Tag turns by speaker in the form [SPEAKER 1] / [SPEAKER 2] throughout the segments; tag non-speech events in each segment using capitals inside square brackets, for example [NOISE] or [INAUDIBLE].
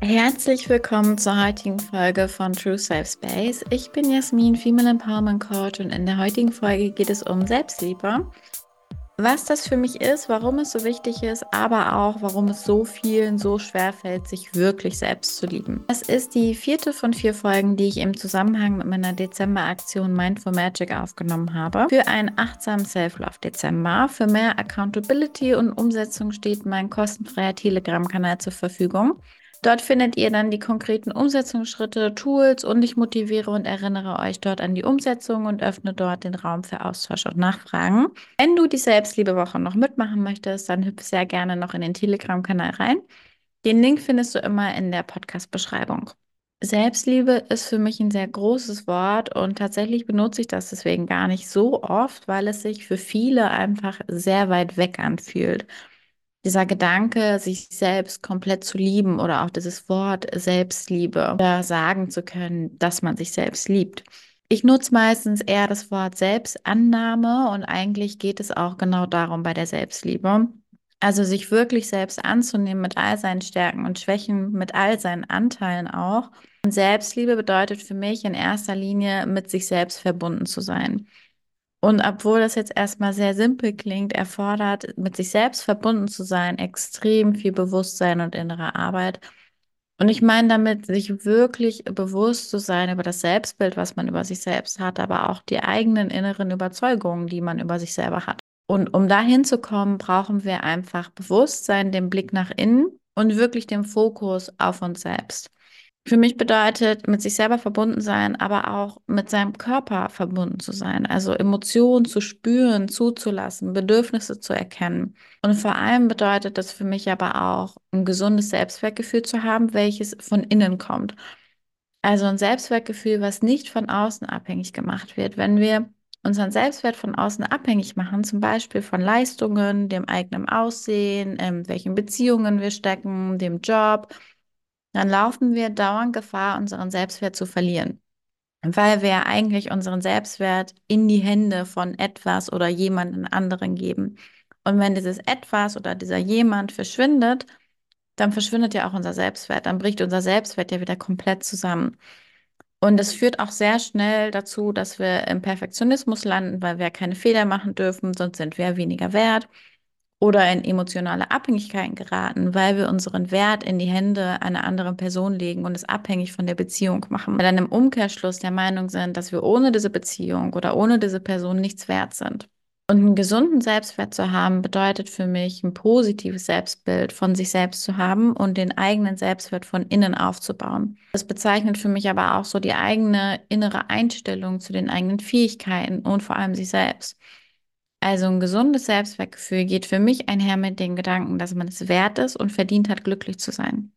[SPEAKER 1] Herzlich willkommen zur heutigen Folge von True Safe Space. Ich bin Jasmin, Female Empowerment Coach und in der heutigen Folge geht es um Selbstliebe. Was das für mich ist, warum es so wichtig ist, aber auch warum es so vielen so schwer fällt, sich wirklich selbst zu lieben. Es ist die vierte von vier Folgen, die ich im Zusammenhang mit meiner Dezember-Aktion Mindful Magic aufgenommen habe. Für einen achtsamen Self-Love Dezember. Für mehr Accountability und Umsetzung steht mein kostenfreier Telegram-Kanal zur Verfügung. Dort findet ihr dann die konkreten Umsetzungsschritte, Tools und ich motiviere und erinnere euch dort an die Umsetzung und öffne dort den Raum für Austausch und Nachfragen. Wenn du die Selbstliebewoche noch mitmachen möchtest, dann hüpf sehr gerne noch in den Telegram-Kanal rein. Den Link findest du immer in der Podcast-Beschreibung. Selbstliebe ist für mich ein sehr großes Wort und tatsächlich benutze ich das deswegen gar nicht so oft, weil es sich für viele einfach sehr weit weg anfühlt dieser Gedanke, sich selbst komplett zu lieben oder auch dieses Wort Selbstliebe oder sagen zu können, dass man sich selbst liebt. Ich nutze meistens eher das Wort Selbstannahme und eigentlich geht es auch genau darum bei der Selbstliebe. Also sich wirklich selbst anzunehmen mit all seinen Stärken und Schwächen, mit all seinen Anteilen auch. Und Selbstliebe bedeutet für mich in erster Linie mit sich selbst verbunden zu sein. Und obwohl das jetzt erstmal sehr simpel klingt, erfordert mit sich selbst verbunden zu sein extrem viel Bewusstsein und innere Arbeit. Und ich meine damit, sich wirklich bewusst zu sein über das Selbstbild, was man über sich selbst hat, aber auch die eigenen inneren Überzeugungen, die man über sich selber hat. Und um dahin zu kommen, brauchen wir einfach Bewusstsein, den Blick nach innen und wirklich den Fokus auf uns selbst für mich bedeutet, mit sich selber verbunden sein, aber auch mit seinem Körper verbunden zu sein. Also Emotionen zu spüren, zuzulassen, Bedürfnisse zu erkennen. Und vor allem bedeutet das für mich aber auch, ein gesundes Selbstwertgefühl zu haben, welches von innen kommt. Also ein Selbstwertgefühl, was nicht von außen abhängig gemacht wird. Wenn wir unseren Selbstwert von außen abhängig machen, zum Beispiel von Leistungen, dem eigenen Aussehen, in welchen Beziehungen wir stecken, dem Job, dann laufen wir dauernd Gefahr, unseren Selbstwert zu verlieren. Weil wir eigentlich unseren Selbstwert in die Hände von etwas oder jemanden anderen geben. Und wenn dieses etwas oder dieser jemand verschwindet, dann verschwindet ja auch unser Selbstwert. Dann bricht unser Selbstwert ja wieder komplett zusammen. Und es führt auch sehr schnell dazu, dass wir im Perfektionismus landen, weil wir keine Fehler machen dürfen, sonst sind wir weniger wert oder in emotionale Abhängigkeiten geraten, weil wir unseren Wert in die Hände einer anderen Person legen und es abhängig von der Beziehung machen. Wir dann im Umkehrschluss der Meinung sind, dass wir ohne diese Beziehung oder ohne diese Person nichts wert sind. Und einen gesunden Selbstwert zu haben, bedeutet für mich, ein positives Selbstbild von sich selbst zu haben und den eigenen Selbstwert von innen aufzubauen. Das bezeichnet für mich aber auch so die eigene innere Einstellung zu den eigenen Fähigkeiten und vor allem sich selbst. Also ein gesundes Selbstwertgefühl geht für mich einher mit dem Gedanken, dass man es wert ist und verdient hat, glücklich zu sein.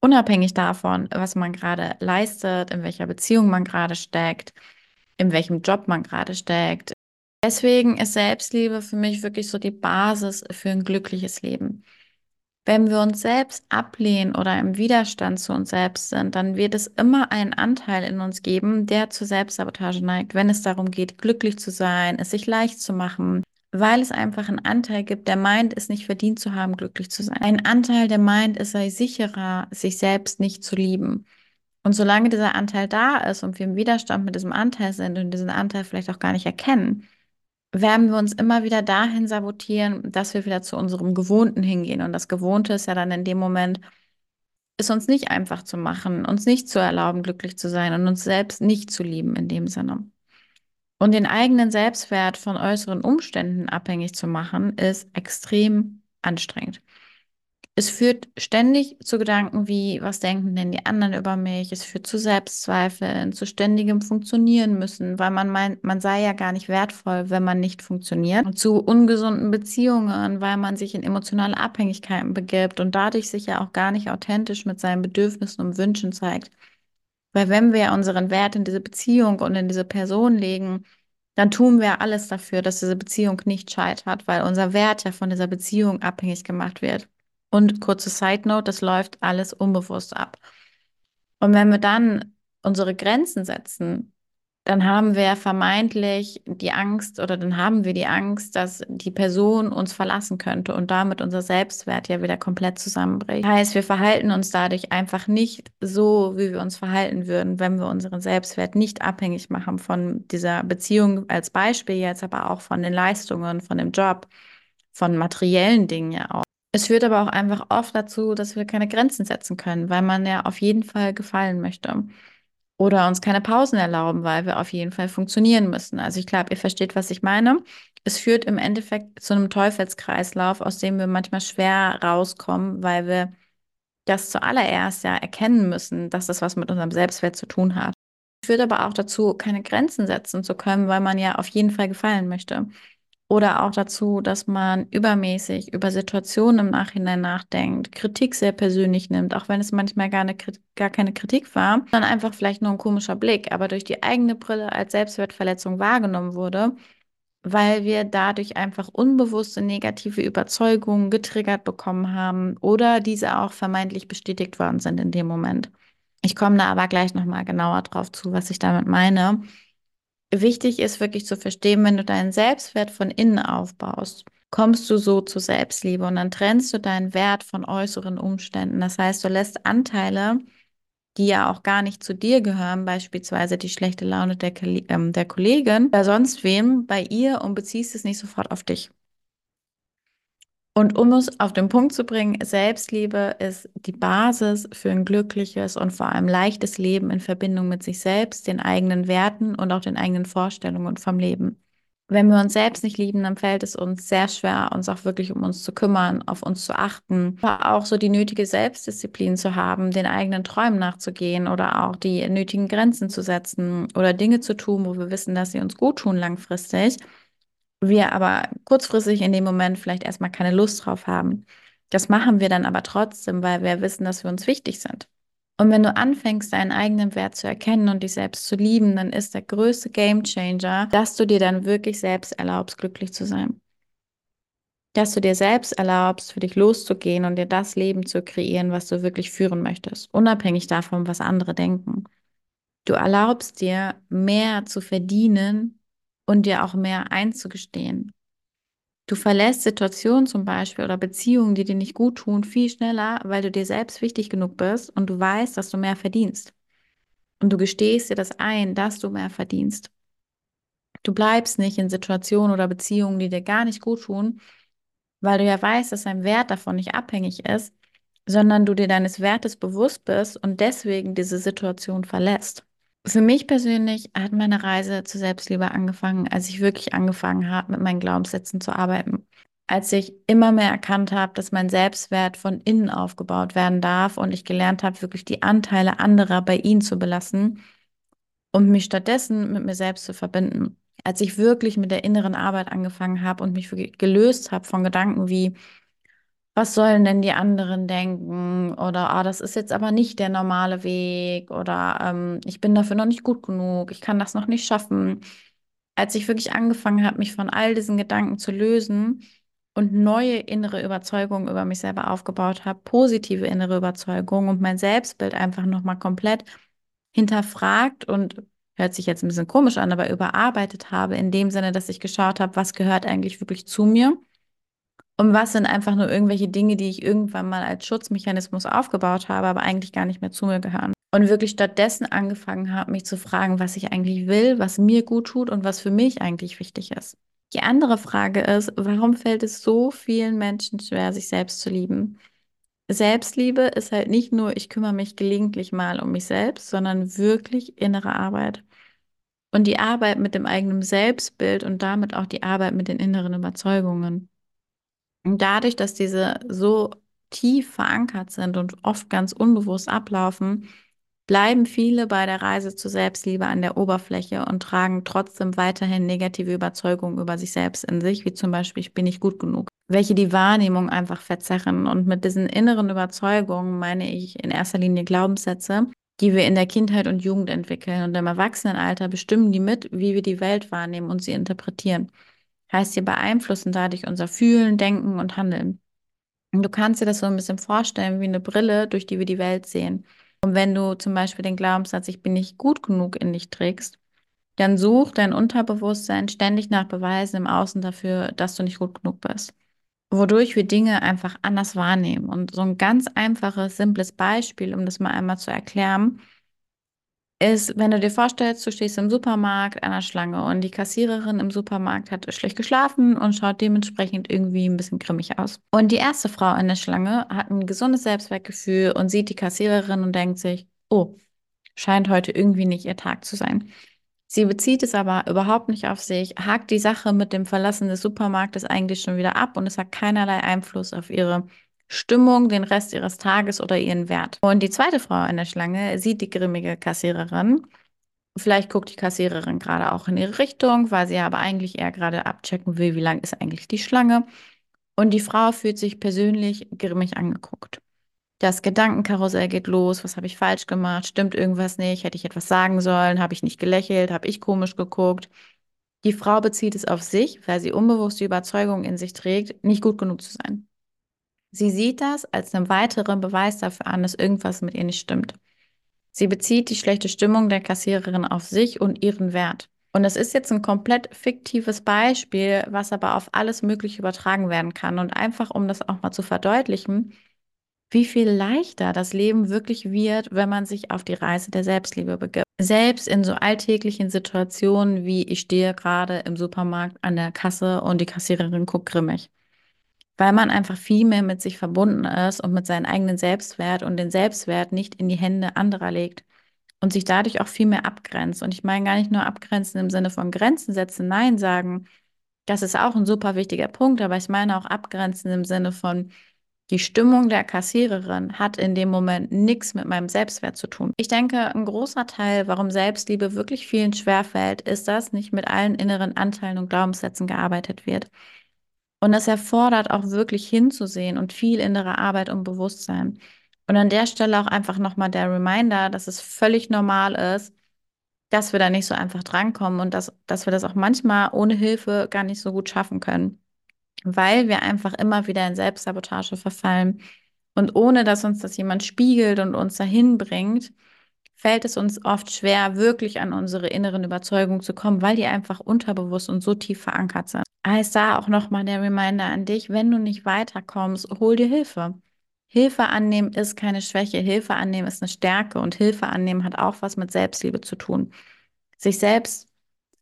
[SPEAKER 1] Unabhängig davon, was man gerade leistet, in welcher Beziehung man gerade steckt, in welchem Job man gerade steckt. Deswegen ist Selbstliebe für mich wirklich so die Basis für ein glückliches Leben. Wenn wir uns selbst ablehnen oder im Widerstand zu uns selbst sind, dann wird es immer einen Anteil in uns geben, der zur Selbstsabotage neigt, wenn es darum geht, glücklich zu sein, es sich leicht zu machen, weil es einfach einen Anteil gibt, der meint, es nicht verdient zu haben, glücklich zu sein. Ein Anteil, der meint, es sei sicherer, sich selbst nicht zu lieben. Und solange dieser Anteil da ist und wir im Widerstand mit diesem Anteil sind und diesen Anteil vielleicht auch gar nicht erkennen, werden wir uns immer wieder dahin sabotieren, dass wir wieder zu unserem Gewohnten hingehen. Und das Gewohnte ist ja dann in dem Moment, es uns nicht einfach zu machen, uns nicht zu erlauben, glücklich zu sein und uns selbst nicht zu lieben in dem Sinne. Und den eigenen Selbstwert von äußeren Umständen abhängig zu machen, ist extrem anstrengend es führt ständig zu Gedanken wie, was denken denn die anderen über mich? Es führt zu Selbstzweifeln, zu ständigem Funktionieren müssen, weil man meint, man sei ja gar nicht wertvoll, wenn man nicht funktioniert. Und zu ungesunden Beziehungen, weil man sich in emotionale Abhängigkeiten begibt und dadurch sich ja auch gar nicht authentisch mit seinen Bedürfnissen und Wünschen zeigt. Weil wenn wir unseren Wert in diese Beziehung und in diese Person legen, dann tun wir alles dafür, dass diese Beziehung nicht scheitert, weil unser Wert ja von dieser Beziehung abhängig gemacht wird. Und kurze Side Note, das läuft alles unbewusst ab. Und wenn wir dann unsere Grenzen setzen dann haben wir vermeintlich die Angst oder dann haben wir die Angst, dass die Person uns verlassen könnte und damit unser Selbstwert ja wieder komplett zusammenbricht. Heißt, wir verhalten uns dadurch einfach nicht so, wie wir uns verhalten würden, wenn wir unseren Selbstwert nicht abhängig machen von dieser Beziehung als Beispiel jetzt, aber auch von den Leistungen, von dem Job, von materiellen Dingen ja auch. Es führt aber auch einfach oft dazu, dass wir keine Grenzen setzen können, weil man ja auf jeden Fall gefallen möchte oder uns keine Pausen erlauben, weil wir auf jeden Fall funktionieren müssen. Also ich glaube, ihr versteht, was ich meine. Es führt im Endeffekt zu einem Teufelskreislauf, aus dem wir manchmal schwer rauskommen, weil wir das zuallererst ja erkennen müssen, dass das was mit unserem Selbstwert zu tun hat. Es führt aber auch dazu, keine Grenzen setzen zu können, weil man ja auf jeden Fall gefallen möchte. Oder auch dazu, dass man übermäßig über Situationen im Nachhinein nachdenkt, Kritik sehr persönlich nimmt, auch wenn es manchmal gar, eine, gar keine Kritik war, dann einfach vielleicht nur ein komischer Blick, aber durch die eigene Brille als Selbstwertverletzung wahrgenommen wurde, weil wir dadurch einfach unbewusste negative Überzeugungen getriggert bekommen haben oder diese auch vermeintlich bestätigt worden sind in dem Moment. Ich komme da aber gleich nochmal genauer drauf zu, was ich damit meine wichtig ist wirklich zu verstehen, wenn du deinen Selbstwert von innen aufbaust, kommst du so zur Selbstliebe und dann trennst du deinen Wert von äußeren Umständen. Das heißt, du lässt Anteile, die ja auch gar nicht zu dir gehören, beispielsweise die schlechte Laune der, ähm, der Kollegin oder sonst wem, bei ihr und beziehst es nicht sofort auf dich. Und um es auf den Punkt zu bringen, Selbstliebe ist die Basis für ein glückliches und vor allem leichtes Leben in Verbindung mit sich selbst, den eigenen Werten und auch den eigenen Vorstellungen vom Leben. Wenn wir uns selbst nicht lieben, dann fällt es uns sehr schwer, uns auch wirklich um uns zu kümmern, auf uns zu achten, aber auch so die nötige Selbstdisziplin zu haben, den eigenen Träumen nachzugehen oder auch die nötigen Grenzen zu setzen oder Dinge zu tun, wo wir wissen, dass sie uns gut tun langfristig wir aber kurzfristig in dem Moment vielleicht erstmal keine Lust drauf haben. Das machen wir dann aber trotzdem, weil wir wissen, dass wir uns wichtig sind. Und wenn du anfängst, deinen eigenen Wert zu erkennen und dich selbst zu lieben, dann ist der größte Gamechanger, dass du dir dann wirklich selbst erlaubst, glücklich zu sein. Dass du dir selbst erlaubst, für dich loszugehen und dir das Leben zu kreieren, was du wirklich führen möchtest, unabhängig davon, was andere denken. Du erlaubst dir, mehr zu verdienen, und dir auch mehr einzugestehen. Du verlässt Situationen zum Beispiel oder Beziehungen, die dir nicht gut tun, viel schneller, weil du dir selbst wichtig genug bist und du weißt, dass du mehr verdienst. Und du gestehst dir das ein, dass du mehr verdienst. Du bleibst nicht in Situationen oder Beziehungen, die dir gar nicht gut tun, weil du ja weißt, dass dein Wert davon nicht abhängig ist, sondern du dir deines Wertes bewusst bist und deswegen diese Situation verlässt. Für mich persönlich hat meine Reise zur Selbstliebe angefangen, als ich wirklich angefangen habe, mit meinen Glaubenssätzen zu arbeiten. Als ich immer mehr erkannt habe, dass mein Selbstwert von innen aufgebaut werden darf und ich gelernt habe, wirklich die Anteile anderer bei ihnen zu belassen und mich stattdessen mit mir selbst zu verbinden. Als ich wirklich mit der inneren Arbeit angefangen habe und mich gelöst habe von Gedanken wie, was sollen denn die anderen denken? Oder, ah, das ist jetzt aber nicht der normale Weg. Oder ähm, ich bin dafür noch nicht gut genug. Ich kann das noch nicht schaffen. Als ich wirklich angefangen habe, mich von all diesen Gedanken zu lösen und neue innere Überzeugungen über mich selber aufgebaut habe, positive innere Überzeugungen und mein Selbstbild einfach nochmal komplett hinterfragt und hört sich jetzt ein bisschen komisch an, aber überarbeitet habe, in dem Sinne, dass ich geschaut habe, was gehört eigentlich wirklich zu mir und was sind einfach nur irgendwelche Dinge, die ich irgendwann mal als Schutzmechanismus aufgebaut habe, aber eigentlich gar nicht mehr zu mir gehören. Und wirklich stattdessen angefangen habe, mich zu fragen, was ich eigentlich will, was mir gut tut und was für mich eigentlich wichtig ist. Die andere Frage ist, warum fällt es so vielen Menschen schwer, sich selbst zu lieben? Selbstliebe ist halt nicht nur, ich kümmere mich gelegentlich mal um mich selbst, sondern wirklich innere Arbeit. Und die Arbeit mit dem eigenen Selbstbild und damit auch die Arbeit mit den inneren Überzeugungen. Dadurch, dass diese so tief verankert sind und oft ganz unbewusst ablaufen, bleiben viele bei der Reise zur Selbstliebe an der Oberfläche und tragen trotzdem weiterhin negative Überzeugungen über sich selbst in sich, wie zum Beispiel, ich bin nicht gut genug, welche die Wahrnehmung einfach verzerren. Und mit diesen inneren Überzeugungen meine ich in erster Linie Glaubenssätze, die wir in der Kindheit und Jugend entwickeln und im Erwachsenenalter bestimmen die mit, wie wir die Welt wahrnehmen und sie interpretieren. Heißt, sie beeinflussen dadurch unser Fühlen, Denken und Handeln. Und du kannst dir das so ein bisschen vorstellen wie eine Brille, durch die wir die Welt sehen. Und wenn du zum Beispiel den Glaubenssatz, ich bin nicht gut genug in dich trägst, dann sucht dein Unterbewusstsein ständig nach Beweisen im Außen dafür, dass du nicht gut genug bist. Wodurch wir Dinge einfach anders wahrnehmen. Und so ein ganz einfaches, simples Beispiel, um das mal einmal zu erklären, ist, wenn du dir vorstellst, du stehst im Supermarkt der Schlange und die Kassiererin im Supermarkt hat schlecht geschlafen und schaut dementsprechend irgendwie ein bisschen grimmig aus. Und die erste Frau in der Schlange hat ein gesundes Selbstwertgefühl und sieht die Kassiererin und denkt sich, oh, scheint heute irgendwie nicht ihr Tag zu sein. Sie bezieht es aber überhaupt nicht auf sich, hakt die Sache mit dem Verlassen des Supermarktes eigentlich schon wieder ab und es hat keinerlei Einfluss auf ihre Stimmung, den Rest ihres Tages oder ihren Wert. Und die zweite Frau in der Schlange sieht die grimmige Kassiererin. Vielleicht guckt die Kassiererin gerade auch in ihre Richtung, weil sie aber eigentlich eher gerade abchecken will, wie lang ist eigentlich die Schlange. Und die Frau fühlt sich persönlich grimmig angeguckt. Das Gedankenkarussell geht los. Was habe ich falsch gemacht? Stimmt irgendwas nicht? Hätte ich etwas sagen sollen? Habe ich nicht gelächelt? Habe ich komisch geguckt? Die Frau bezieht es auf sich, weil sie unbewusst die Überzeugung in sich trägt, nicht gut genug zu sein. Sie sieht das als einen weiteren Beweis dafür an, dass irgendwas mit ihr nicht stimmt. Sie bezieht die schlechte Stimmung der Kassiererin auf sich und ihren Wert. Und das ist jetzt ein komplett fiktives Beispiel, was aber auf alles Mögliche übertragen werden kann. Und einfach, um das auch mal zu verdeutlichen, wie viel leichter das Leben wirklich wird, wenn man sich auf die Reise der Selbstliebe begibt. Selbst in so alltäglichen Situationen wie ich stehe gerade im Supermarkt an der Kasse und die Kassiererin guckt grimmig weil man einfach viel mehr mit sich verbunden ist und mit seinem eigenen Selbstwert und den Selbstwert nicht in die Hände anderer legt und sich dadurch auch viel mehr abgrenzt. Und ich meine gar nicht nur abgrenzen im Sinne von Grenzen setzen, Nein sagen. Das ist auch ein super wichtiger Punkt, aber ich meine auch abgrenzen im Sinne von, die Stimmung der Kassiererin hat in dem Moment nichts mit meinem Selbstwert zu tun. Ich denke, ein großer Teil, warum Selbstliebe wirklich vielen schwerfällt, ist, dass nicht mit allen inneren Anteilen und Glaubenssätzen gearbeitet wird. Und das erfordert auch wirklich hinzusehen und viel innere Arbeit und Bewusstsein. Und an der Stelle auch einfach nochmal der Reminder, dass es völlig normal ist, dass wir da nicht so einfach drankommen und dass, dass wir das auch manchmal ohne Hilfe gar nicht so gut schaffen können, weil wir einfach immer wieder in Selbstsabotage verfallen. Und ohne dass uns das jemand spiegelt und uns dahin bringt, fällt es uns oft schwer, wirklich an unsere inneren Überzeugungen zu kommen, weil die einfach unterbewusst und so tief verankert sind. Heißt da auch nochmal der Reminder an dich, wenn du nicht weiterkommst, hol dir Hilfe. Hilfe annehmen ist keine Schwäche, Hilfe annehmen ist eine Stärke und Hilfe annehmen hat auch was mit Selbstliebe zu tun. Sich selbst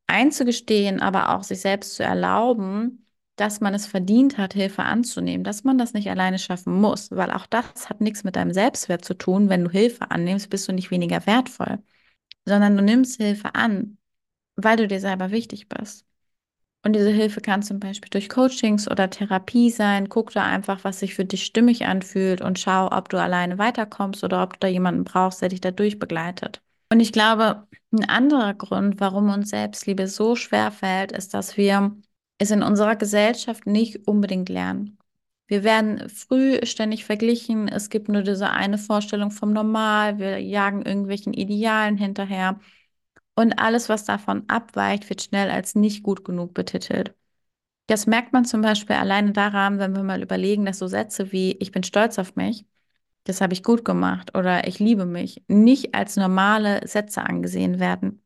[SPEAKER 1] einzugestehen, aber auch sich selbst zu erlauben, dass man es verdient hat, Hilfe anzunehmen, dass man das nicht alleine schaffen muss, weil auch das hat nichts mit deinem Selbstwert zu tun. Wenn du Hilfe annimmst, bist du nicht weniger wertvoll, sondern du nimmst Hilfe an, weil du dir selber wichtig bist. Und diese Hilfe kann zum Beispiel durch Coachings oder Therapie sein. Guck da einfach, was sich für dich stimmig anfühlt und schau, ob du alleine weiterkommst oder ob du da jemanden brauchst, der dich da durchbegleitet. Und ich glaube, ein anderer Grund, warum uns Selbstliebe so schwer fällt, ist, dass wir es in unserer Gesellschaft nicht unbedingt lernen. Wir werden früh ständig verglichen. Es gibt nur diese eine Vorstellung vom Normal. Wir jagen irgendwelchen Idealen hinterher. Und alles, was davon abweicht, wird schnell als nicht gut genug betitelt. Das merkt man zum Beispiel alleine daran, wenn wir mal überlegen, dass so Sätze wie ich bin stolz auf mich, das habe ich gut gemacht oder ich liebe mich, nicht als normale Sätze angesehen werden.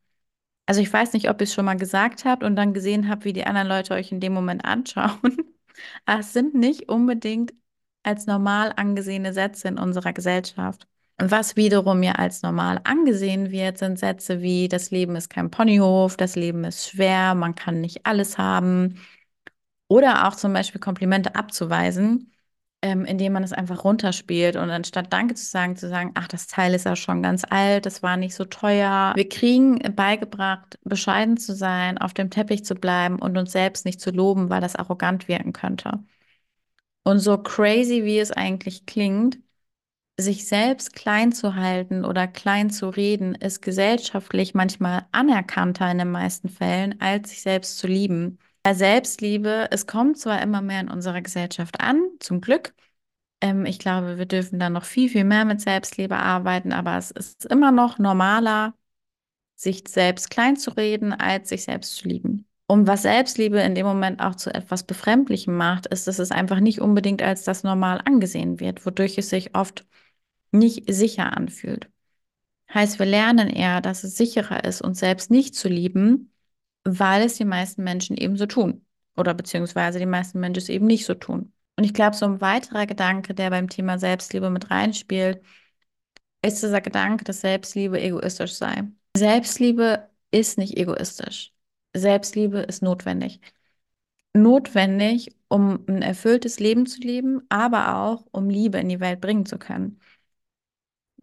[SPEAKER 1] Also ich weiß nicht, ob ihr es schon mal gesagt habt und dann gesehen habt, wie die anderen Leute euch in dem Moment anschauen. [LAUGHS] Aber es sind nicht unbedingt als normal angesehene Sätze in unserer Gesellschaft. Was wiederum ja als normal angesehen wird, sind Sätze wie, das Leben ist kein Ponyhof, das Leben ist schwer, man kann nicht alles haben. Oder auch zum Beispiel Komplimente abzuweisen, ähm, indem man es einfach runterspielt und anstatt Danke zu sagen, zu sagen, ach, das Teil ist ja schon ganz alt, das war nicht so teuer. Wir kriegen beigebracht, bescheiden zu sein, auf dem Teppich zu bleiben und uns selbst nicht zu loben, weil das arrogant wirken könnte. Und so crazy, wie es eigentlich klingt, sich selbst klein zu halten oder klein zu reden, ist gesellschaftlich manchmal anerkannter in den meisten Fällen, als sich selbst zu lieben. Bei Selbstliebe, es kommt zwar immer mehr in unserer Gesellschaft an, zum Glück. Ähm, ich glaube, wir dürfen da noch viel, viel mehr mit Selbstliebe arbeiten, aber es ist immer noch normaler, sich selbst klein zu reden, als sich selbst zu lieben. Und was Selbstliebe in dem Moment auch zu etwas Befremdlichem macht, ist, dass es einfach nicht unbedingt als das normal angesehen wird, wodurch es sich oft nicht sicher anfühlt. Heißt, wir lernen eher, dass es sicherer ist, uns selbst nicht zu lieben, weil es die meisten Menschen eben so tun. Oder beziehungsweise die meisten Menschen es eben nicht so tun. Und ich glaube, so ein weiterer Gedanke, der beim Thema Selbstliebe mit reinspielt, ist dieser Gedanke, dass Selbstliebe egoistisch sei. Selbstliebe ist nicht egoistisch. Selbstliebe ist notwendig. Notwendig, um ein erfülltes Leben zu leben, aber auch, um Liebe in die Welt bringen zu können.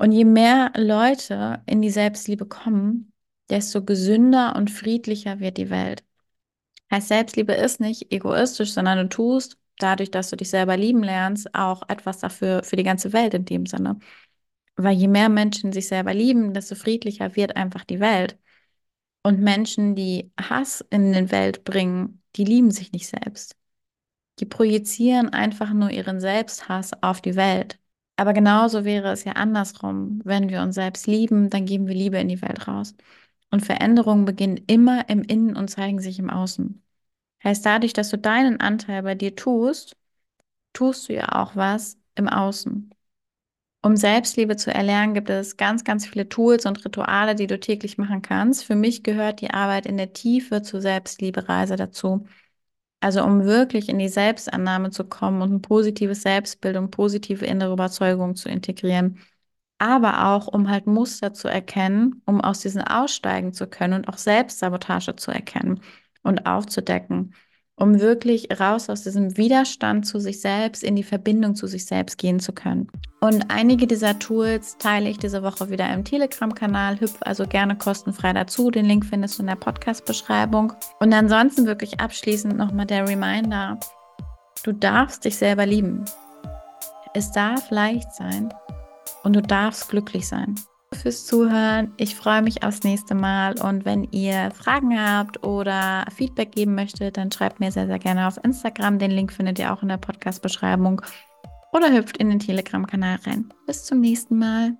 [SPEAKER 1] Und je mehr Leute in die Selbstliebe kommen, desto gesünder und friedlicher wird die Welt. Heißt, Selbstliebe ist nicht egoistisch, sondern du tust dadurch, dass du dich selber lieben lernst, auch etwas dafür für die ganze Welt in dem Sinne. Weil je mehr Menschen sich selber lieben, desto friedlicher wird einfach die Welt. Und Menschen, die Hass in die Welt bringen, die lieben sich nicht selbst. Die projizieren einfach nur ihren Selbsthass auf die Welt. Aber genauso wäre es ja andersrum. Wenn wir uns selbst lieben, dann geben wir Liebe in die Welt raus. Und Veränderungen beginnen immer im Innen und zeigen sich im Außen. Heißt dadurch, dass du deinen Anteil bei dir tust, tust du ja auch was im Außen. Um Selbstliebe zu erlernen, gibt es ganz, ganz viele Tools und Rituale, die du täglich machen kannst. Für mich gehört die Arbeit in der Tiefe zur Selbstliebe-Reise dazu. Also um wirklich in die Selbstannahme zu kommen und ein positives Selbstbild und positive innere Überzeugung zu integrieren. Aber auch, um halt Muster zu erkennen, um aus diesen aussteigen zu können und auch Selbstsabotage zu erkennen und aufzudecken um wirklich raus aus diesem Widerstand zu sich selbst in die Verbindung zu sich selbst gehen zu können. Und einige dieser Tools teile ich diese Woche wieder im Telegram-Kanal. Hüpf also gerne kostenfrei dazu. Den Link findest du in der Podcast-Beschreibung. Und ansonsten wirklich abschließend nochmal der Reminder, du darfst dich selber lieben. Es darf leicht sein und du darfst glücklich sein fürs Zuhören. Ich freue mich aufs nächste Mal und wenn ihr Fragen habt oder Feedback geben möchtet, dann schreibt mir sehr, sehr gerne auf Instagram. Den Link findet ihr auch in der Podcast-Beschreibung oder hüpft in den Telegram-Kanal rein. Bis zum nächsten Mal.